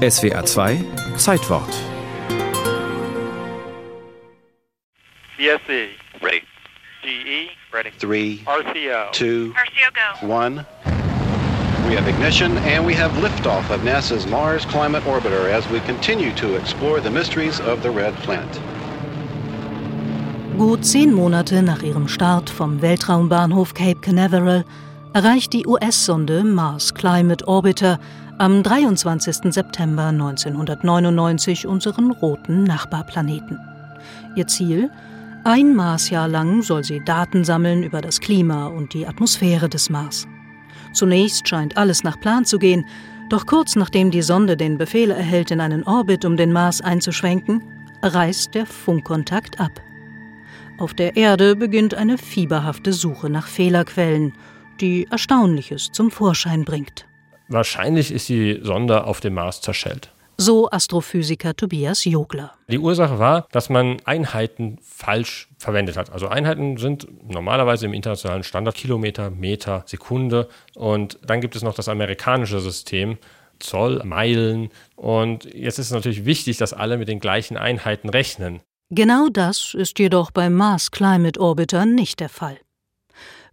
SWA 2 Zeitwort. BSC. Ready. GE. Ready. Three, RCO. two, RCO go. one. We have ignition and we have liftoff of NASA's Mars Climate Orbiter as we continue to explore the mysteries of the red planet. Gut zehn Monate nach ihrem Start vom Weltraumbahnhof Cape Canaveral erreicht die US-Sonde Mars Climate Orbiter am 23. September 1999 unseren roten Nachbarplaneten. Ihr Ziel? Ein Marsjahr lang soll sie Daten sammeln über das Klima und die Atmosphäre des Mars. Zunächst scheint alles nach Plan zu gehen, doch kurz nachdem die Sonde den Befehl erhält, in einen Orbit um den Mars einzuschwenken, reißt der Funkkontakt ab. Auf der Erde beginnt eine fieberhafte Suche nach Fehlerquellen, die Erstaunliches zum Vorschein bringt. Wahrscheinlich ist die Sonde auf dem Mars zerschellt. So Astrophysiker Tobias Jogler. Die Ursache war, dass man Einheiten falsch verwendet hat. Also Einheiten sind normalerweise im internationalen Standard Kilometer, Meter, Sekunde. Und dann gibt es noch das amerikanische System, Zoll, Meilen. Und jetzt ist es natürlich wichtig, dass alle mit den gleichen Einheiten rechnen. Genau das ist jedoch beim Mars Climate Orbiter nicht der Fall.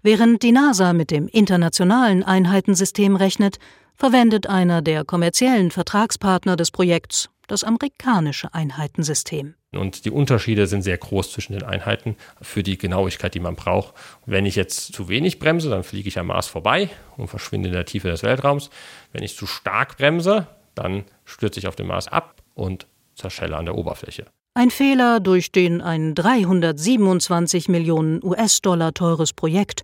Während die NASA mit dem internationalen Einheitensystem rechnet, verwendet einer der kommerziellen Vertragspartner des Projekts das amerikanische Einheitensystem. Und die Unterschiede sind sehr groß zwischen den Einheiten für die Genauigkeit, die man braucht. Wenn ich jetzt zu wenig bremse, dann fliege ich am Mars vorbei und verschwinde in der Tiefe des Weltraums. Wenn ich zu stark bremse, dann stürze ich auf den Mars ab und zerschelle an der Oberfläche. Ein Fehler, durch den ein 327 Millionen US-Dollar teures Projekt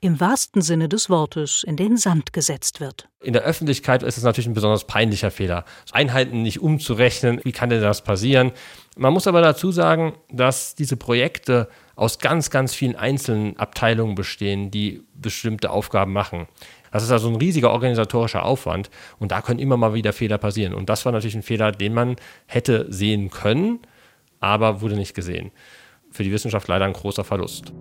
im wahrsten Sinne des Wortes in den Sand gesetzt wird. In der Öffentlichkeit ist es natürlich ein besonders peinlicher Fehler. Einheiten nicht umzurechnen, wie kann denn das passieren? Man muss aber dazu sagen, dass diese Projekte aus ganz, ganz vielen einzelnen Abteilungen bestehen, die bestimmte Aufgaben machen. Das ist also ein riesiger organisatorischer Aufwand und da können immer mal wieder Fehler passieren. Und das war natürlich ein Fehler, den man hätte sehen können, aber wurde nicht gesehen. Für die Wissenschaft leider ein großer Verlust.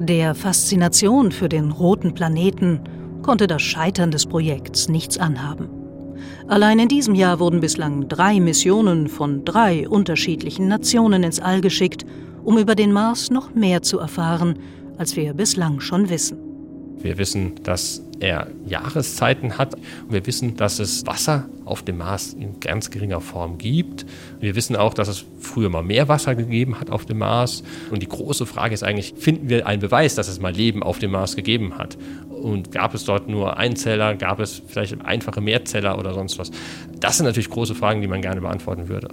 Der Faszination für den roten Planeten konnte das Scheitern des Projekts nichts anhaben. Allein in diesem Jahr wurden bislang drei Missionen von drei unterschiedlichen Nationen ins All geschickt, um über den Mars noch mehr zu erfahren, als wir bislang schon wissen. Wir wissen, dass er Jahreszeiten hat. Wir wissen, dass es Wasser auf dem Mars in ganz geringer Form gibt. Wir wissen auch, dass es früher mal mehr Wasser gegeben hat auf dem Mars. Und die große Frage ist eigentlich, finden wir einen Beweis, dass es mal Leben auf dem Mars gegeben hat? Und gab es dort nur Einzeller? Gab es vielleicht einfache Mehrzeller oder sonst was? Das sind natürlich große Fragen, die man gerne beantworten würde.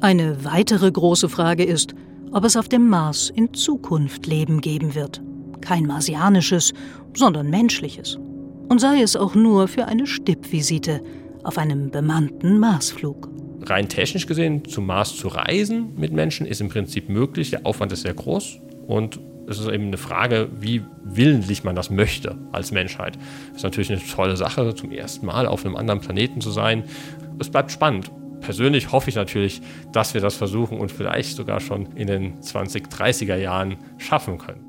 Eine weitere große Frage ist, ob es auf dem Mars in Zukunft Leben geben wird. Kein marsianisches, sondern menschliches. Und sei es auch nur für eine Stippvisite auf einem bemannten Marsflug. Rein technisch gesehen, zum Mars zu reisen mit Menschen ist im Prinzip möglich. Der Aufwand ist sehr groß und es ist eben eine Frage, wie willentlich man das möchte als Menschheit. Das ist natürlich eine tolle Sache, zum ersten Mal auf einem anderen Planeten zu sein. Es bleibt spannend. Persönlich hoffe ich natürlich, dass wir das versuchen und vielleicht sogar schon in den 2030er Jahren schaffen können.